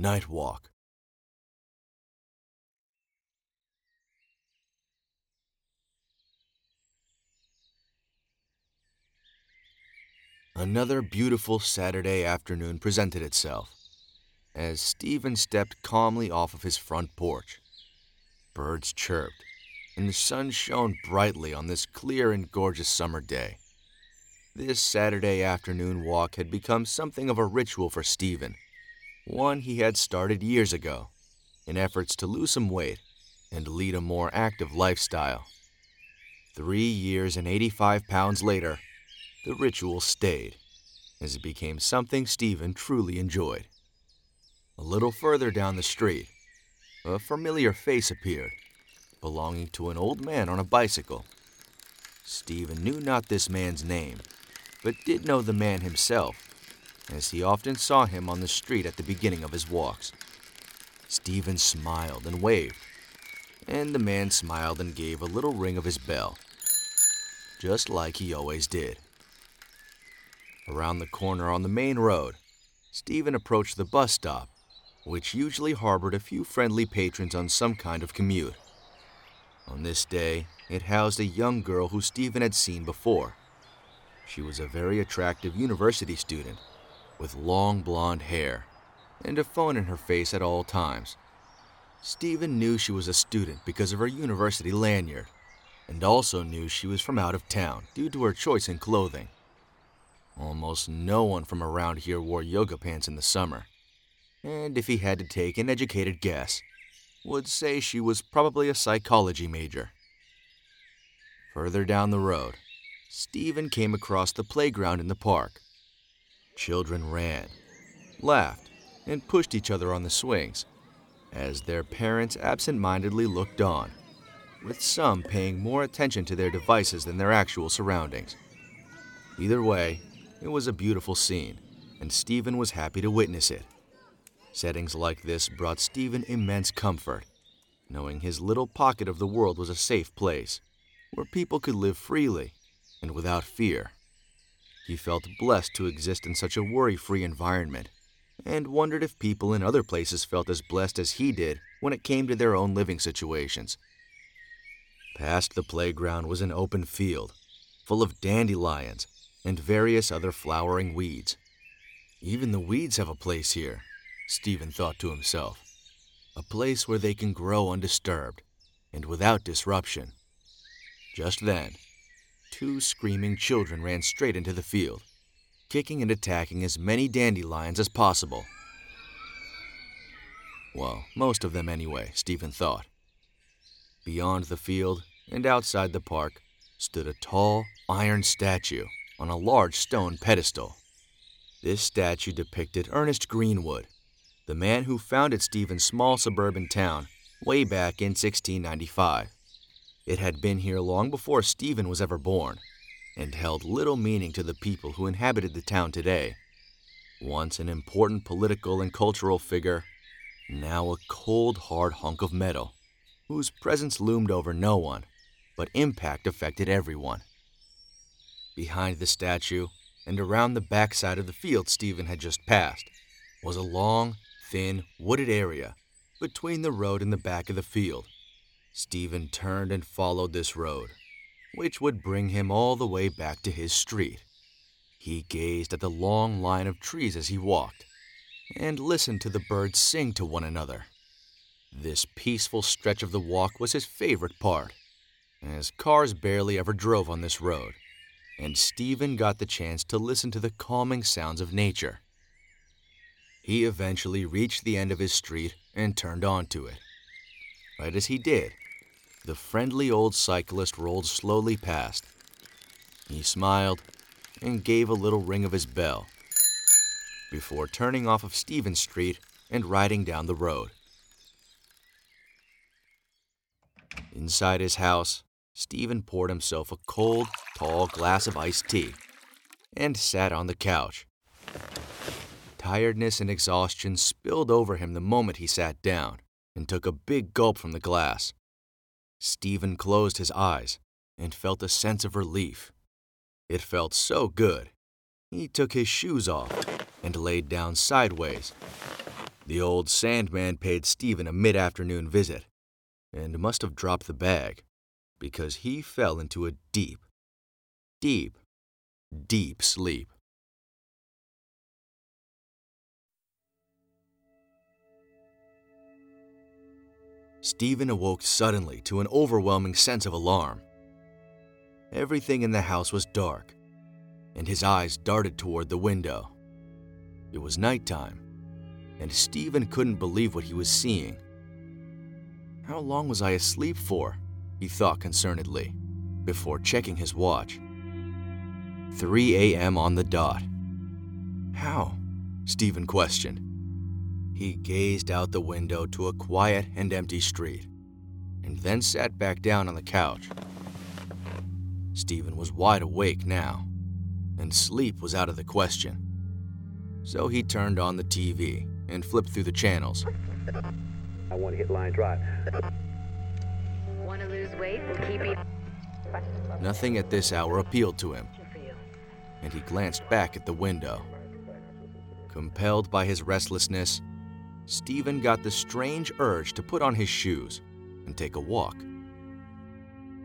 Night Walk. Another beautiful Saturday afternoon presented itself as Stephen stepped calmly off of his front porch. Birds chirped, and the sun shone brightly on this clear and gorgeous summer day. This Saturday afternoon walk had become something of a ritual for Stephen, one he had started years ago in efforts to lose some weight and lead a more active lifestyle. Three years and 85 pounds later, the ritual stayed as it became something Stephen truly enjoyed. A little further down the street, a familiar face appeared, belonging to an old man on a bicycle. Stephen knew not this man's name, but did know the man himself, as he often saw him on the street at the beginning of his walks. Stephen smiled and waved, and the man smiled and gave a little ring of his bell, just like he always did. Around the corner on the main road, Stephen approached the bus stop, which usually harbored a few friendly patrons on some kind of commute. On this day, it housed a young girl who Stephen had seen before. She was a very attractive university student with long blonde hair and a phone in her face at all times. Stephen knew she was a student because of her university lanyard and also knew she was from out of town due to her choice in clothing. Almost no one from around here wore yoga pants in the summer, and if he had to take an educated guess, would say she was probably a psychology major. Further down the road, Stephen came across the playground in the park. Children ran, laughed, and pushed each other on the swings as their parents absent mindedly looked on, with some paying more attention to their devices than their actual surroundings. Either way, it was a beautiful scene, and Stephen was happy to witness it. Settings like this brought Stephen immense comfort, knowing his little pocket of the world was a safe place where people could live freely and without fear. He felt blessed to exist in such a worry free environment and wondered if people in other places felt as blessed as he did when it came to their own living situations. Past the playground was an open field full of dandelions and various other flowering weeds. Even the weeds have a place here, Stephen thought to himself. A place where they can grow undisturbed and without disruption. Just then, two screaming children ran straight into the field, kicking and attacking as many dandelions as possible. Well, most of them anyway, Stephen thought. Beyond the field and outside the park stood a tall, iron statue on a large stone pedestal. This statue depicted Ernest Greenwood, the man who founded Stephen's small suburban town way back in 1695. It had been here long before Stephen was ever born, and held little meaning to the people who inhabited the town today. Once an important political and cultural figure, now a cold, hard hunk of metal, whose presence loomed over no one, but impact affected everyone. Behind the statue, and around the backside of the field Stephen had just passed, was a long, thin, wooded area between the road and the back of the field. Stephen turned and followed this road, which would bring him all the way back to his street. He gazed at the long line of trees as he walked, and listened to the birds sing to one another. This peaceful stretch of the walk was his favorite part, as cars barely ever drove on this road, and Stephen got the chance to listen to the calming sounds of nature. He eventually reached the end of his street and turned onto it. Right as he did, the friendly old cyclist rolled slowly past. He smiled and gave a little ring of his bell before turning off of Stephen Street and riding down the road. Inside his house, Stephen poured himself a cold, tall glass of iced tea and sat on the couch. Tiredness and exhaustion spilled over him the moment he sat down and took a big gulp from the glass. Stephen closed his eyes and felt a sense of relief. It felt so good. He took his shoes off and laid down sideways. The old Sandman paid Stephen a mid afternoon visit and must have dropped the bag because he fell into a deep, deep, deep sleep. Stephen awoke suddenly to an overwhelming sense of alarm. Everything in the house was dark, and his eyes darted toward the window. It was nighttime, and Stephen couldn't believe what he was seeing. How long was I asleep for? he thought concernedly, before checking his watch. 3 a.m. on the dot. How? Stephen questioned. He gazed out the window to a quiet and empty street, and then sat back down on the couch. Stephen was wide awake now, and sleep was out of the question. So he turned on the TV and flipped through the channels. I want to hit line drive. Want to lose weight and keep eating? Nothing at this hour appealed to him, and he glanced back at the window. Compelled by his restlessness, Stephen got the strange urge to put on his shoes and take a walk.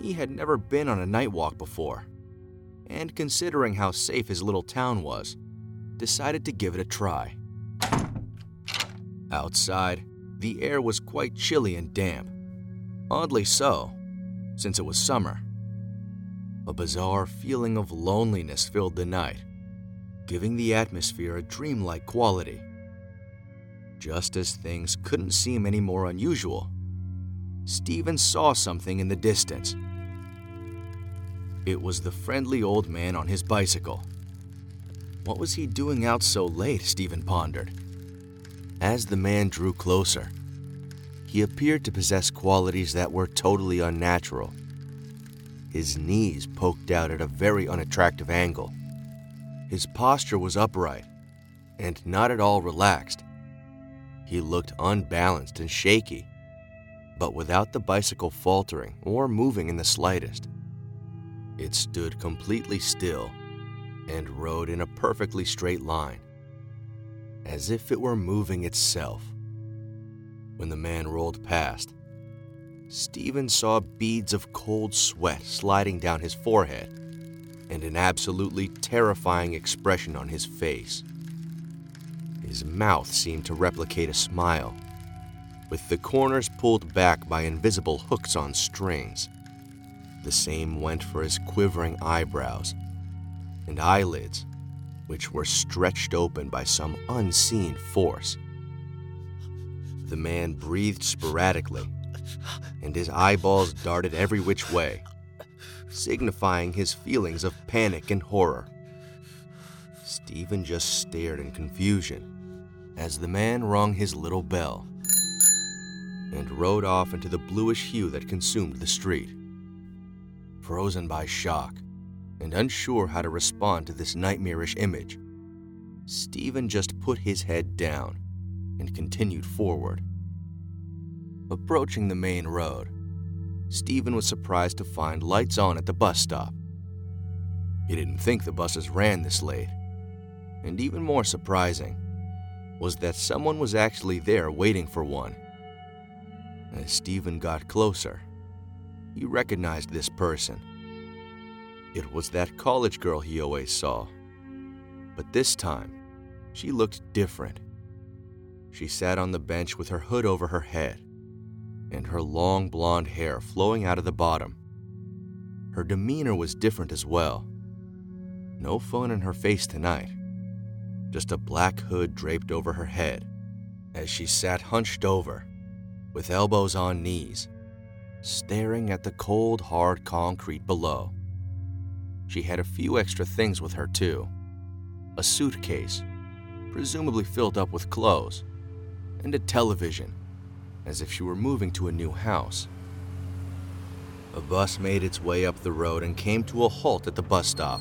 He had never been on a night walk before, and considering how safe his little town was, decided to give it a try. Outside, the air was quite chilly and damp. Oddly so, since it was summer. A bizarre feeling of loneliness filled the night, giving the atmosphere a dreamlike quality. Just as things couldn't seem any more unusual, Stephen saw something in the distance. It was the friendly old man on his bicycle. What was he doing out so late? Stephen pondered. As the man drew closer, he appeared to possess qualities that were totally unnatural. His knees poked out at a very unattractive angle. His posture was upright and not at all relaxed. He looked unbalanced and shaky, but without the bicycle faltering or moving in the slightest. It stood completely still and rode in a perfectly straight line, as if it were moving itself. When the man rolled past, Stephen saw beads of cold sweat sliding down his forehead and an absolutely terrifying expression on his face. His mouth seemed to replicate a smile, with the corners pulled back by invisible hooks on strings. The same went for his quivering eyebrows and eyelids, which were stretched open by some unseen force. The man breathed sporadically, and his eyeballs darted every which way, signifying his feelings of panic and horror. Stephen just stared in confusion as the man rung his little bell and rode off into the bluish hue that consumed the street. Frozen by shock and unsure how to respond to this nightmarish image, Stephen just put his head down and continued forward. Approaching the main road, Stephen was surprised to find lights on at the bus stop. He didn't think the buses ran this late. And even more surprising, was that someone was actually there waiting for one. As Stephen got closer, he recognized this person. It was that college girl he always saw. But this time, she looked different. She sat on the bench with her hood over her head and her long blonde hair flowing out of the bottom. Her demeanor was different as well. No phone in her face tonight just a black hood draped over her head, as she sat hunched over, with elbows on knees, staring at the cold, hard concrete below. She had a few extra things with her, too a suitcase, presumably filled up with clothes, and a television, as if she were moving to a new house. A bus made its way up the road and came to a halt at the bus stop.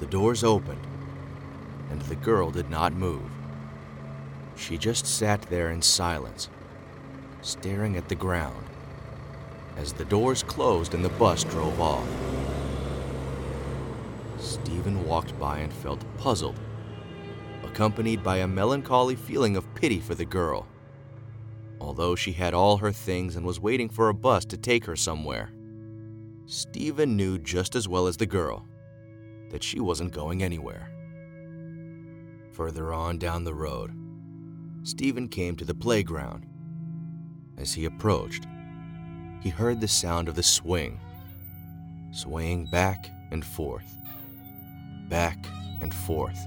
The doors opened, and the girl did not move. She just sat there in silence, staring at the ground, as the doors closed and the bus drove off. Stephen walked by and felt puzzled. accompanied by a melancholy feeling of pity for the girl. Although she had all her things and was waiting for a bus to take her somewhere, Stephen knew just as well as the girl that she wasn't going anywhere. Further on down the road, Stephen came to the playground. As he approached, he heard the sound of the swing, swaying back and forth, back and forth.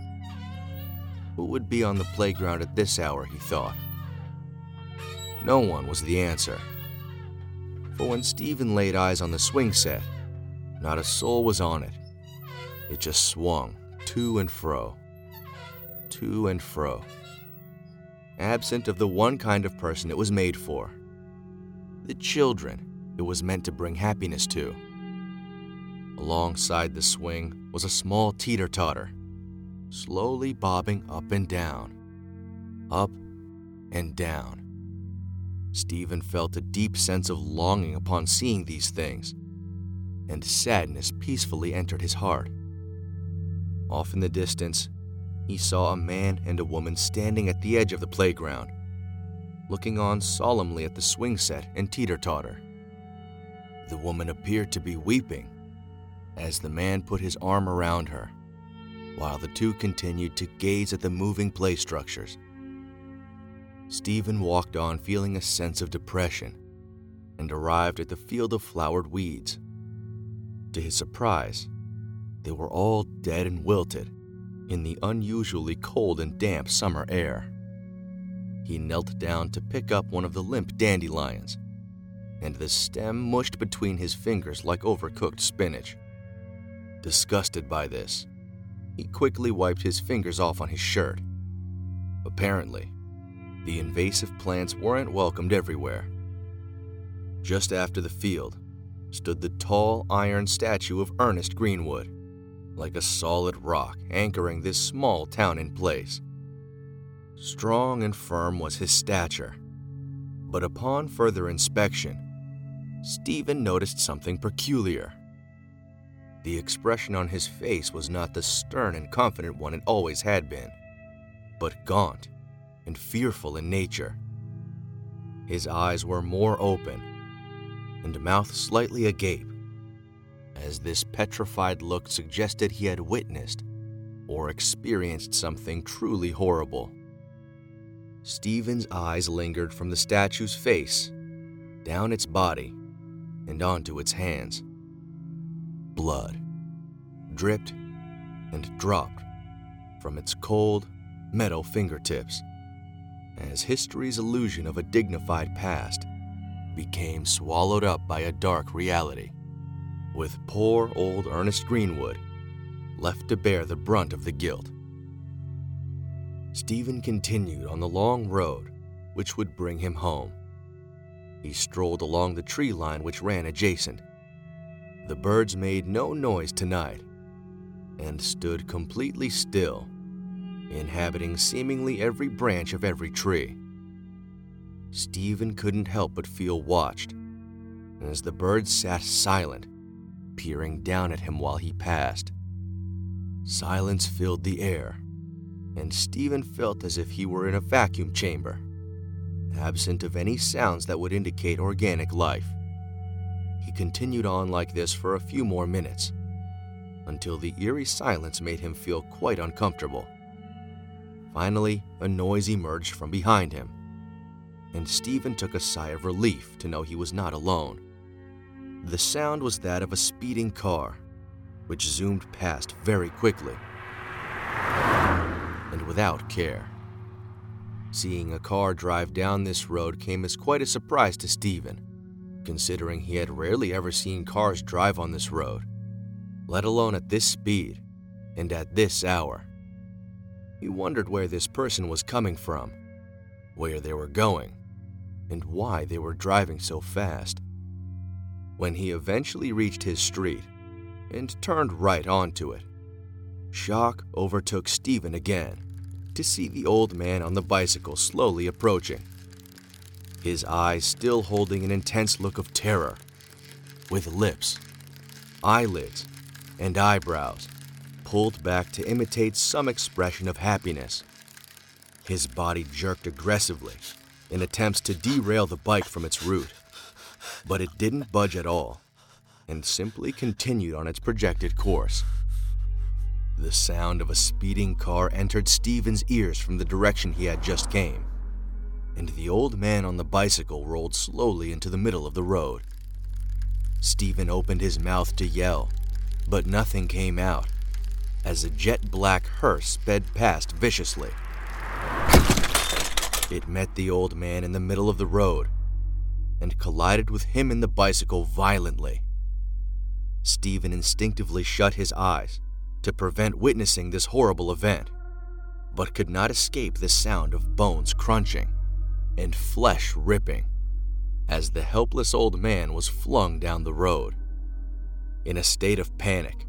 Who would be on the playground at this hour, he thought. No one was the answer. For when Stephen laid eyes on the swing set, not a soul was on it. It just swung to and fro, to and fro, absent of the one kind of person it was made for the children it was meant to bring happiness to. Alongside the swing was a small teeter totter, slowly bobbing up and down, up and down. Stephen felt a deep sense of longing upon seeing these things, and sadness peacefully entered his heart. Off in the distance, he saw a man and a woman standing at the edge of the playground, looking on solemnly at the swing set and teeter totter. The woman appeared to be weeping as the man put his arm around her, while the two continued to gaze at the moving play structures. Stephen walked on feeling a sense of depression and arrived at the field of flowered weeds. To his surprise, they were all dead and wilted in the unusually cold and damp summer air. He knelt down to pick up one of the limp dandelions, and the stem mushed between his fingers like overcooked spinach. Disgusted by this, he quickly wiped his fingers off on his shirt. Apparently, the invasive plants weren't welcomed everywhere. Just after the field stood the tall iron statue of Ernest Greenwood, like a solid rock anchoring this small town in place. Strong and firm was his stature, but upon further inspection, Stephen noticed something peculiar. The expression on his face was not the stern and confident one it always had been, but gaunt and fearful in nature. His eyes were more open, and mouth slightly agape, as this petrified look suggested he had witnessed or experienced something truly horrible. Stephen's eyes lingered from the statue's face, down its body, and onto its hands. Blood dripped and dropped from its cold, metal fingertips as history's illusion of a dignified past became swallowed up by a dark reality, with poor old Ernest Greenwood left to bear the brunt of the guilt. Stephen continued on the long road which would bring him home. He strolled along the tree line which ran adjacent. The birds made no noise tonight and stood completely still inhabiting seemingly every branch of every tree. Stephen couldn't help but feel watched as the birds sat silent, peering down at him while he passed. Silence filled the air, and Stephen felt as if he were in a vacuum chamber, absent of any sounds that would indicate organic life. He continued on like this for a few more minutes, until the eerie silence made him feel quite uncomfortable. Finally, a noise emerged from behind him, and Stephen took a sigh of relief to know he was not alone. The sound was that of a speeding car, which zoomed past very quickly and without care. Seeing a car drive down this road came as quite a surprise to Stephen, considering he had rarely ever seen cars drive on this road, let alone at this speed and at this hour. He wondered where this person was coming from, where they were going, and why they were driving so fast. When he eventually reached his street and turned right onto it, shock overtook Stephen again to see the old man on the bicycle slowly approaching, his eyes still holding an intense look of terror, with lips, eyelids, and eyebrows pulled back to imitate some expression of happiness. His body jerked aggressively in attempts to derail the bike from its route, but it didn't budge at all and simply continued on its projected course. The sound of a speeding car entered Stephen's ears from the direction he had just came, and the old man on the bicycle rolled slowly into the middle of the road. Stephen opened his mouth to yell, but nothing came out as a jet black hearse sped past viciously. It met the old man in the middle of the road and collided with him in the bicycle violently. Stephen instinctively shut his eyes to prevent witnessing this horrible event, but could not escape the sound of bones crunching and flesh ripping as the helpless old man was flung down the road. In a state of panic,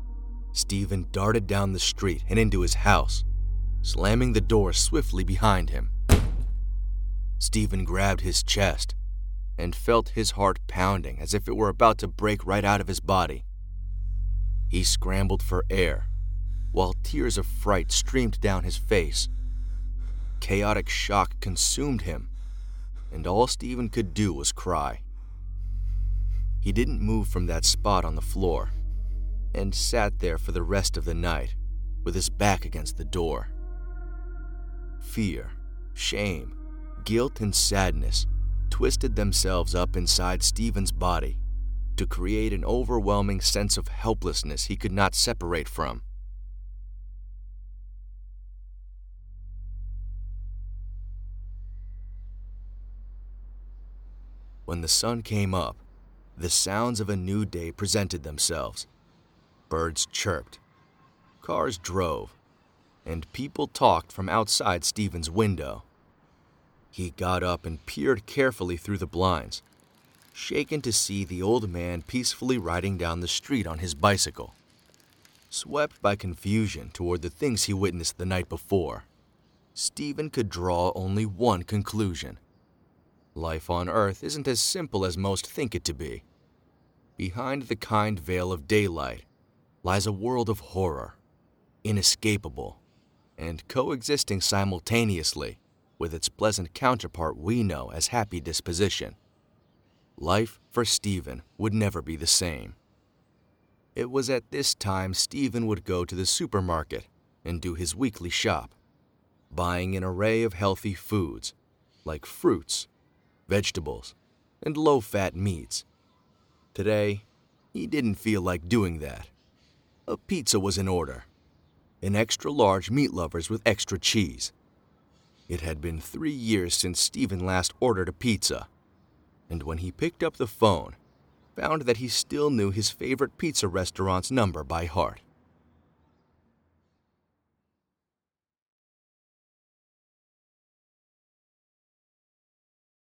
Stephen darted down the street and into his house, slamming the door swiftly behind him. Stephen grabbed his chest and felt his heart pounding as if it were about to break right out of his body. He scrambled for air while tears of fright streamed down his face. Chaotic shock consumed him, and all Stephen could do was cry. He didn't move from that spot on the floor and sat there for the rest of the night with his back against the door. Fear, shame, guilt, and sadness twisted themselves up inside Stephen's body to create an overwhelming sense of helplessness he could not separate from. When the sun came up, the sounds of a new day presented themselves. Birds chirped, cars drove, and people talked from outside Stephen's window. He got up and peered carefully through the blinds, shaken to see the old man peacefully riding down the street on his bicycle. Swept by confusion toward the things he witnessed the night before, Stephen could draw only one conclusion. Life on Earth isn't as simple as most think it to be. Behind the kind veil of daylight lies a world of horror, inescapable, and coexisting simultaneously with its pleasant counterpart we know as happy disposition. Life for Stephen would never be the same. It was at this time Stephen would go to the supermarket and do his weekly shop, buying an array of healthy foods like fruits, vegetables, and low fat meats. Today, he didn't feel like doing that. A pizza was in order, an extra large meat lovers with extra cheese. It had been three years since Stephen last ordered a pizza, and when he picked up the phone, found that he still knew his favorite pizza restaurant's number by heart.